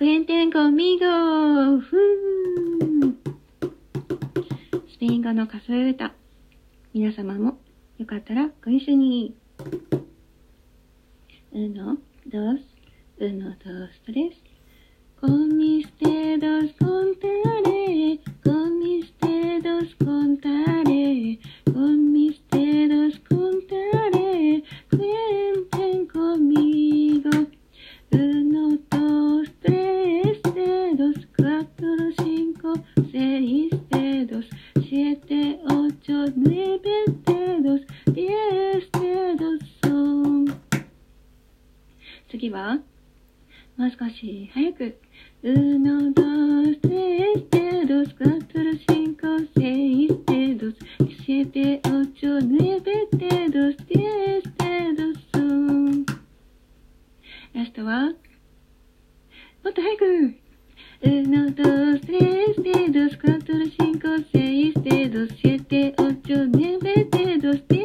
クエンテンコミゴふースペイン語の数え歌。皆様もよかったらご一緒に。uno, dos, uno, dos, tres. Con mis dedos seis dedos, siete, ocho, nueve dedos, diez dedos son. 次は、もう少し早く。uno, dos, tres dedos, cuatro, cinco, seis dedos, siete, ocho, nueve dedos, diez dedos son. ラストは、もっと早く。uno, dos, tres nueve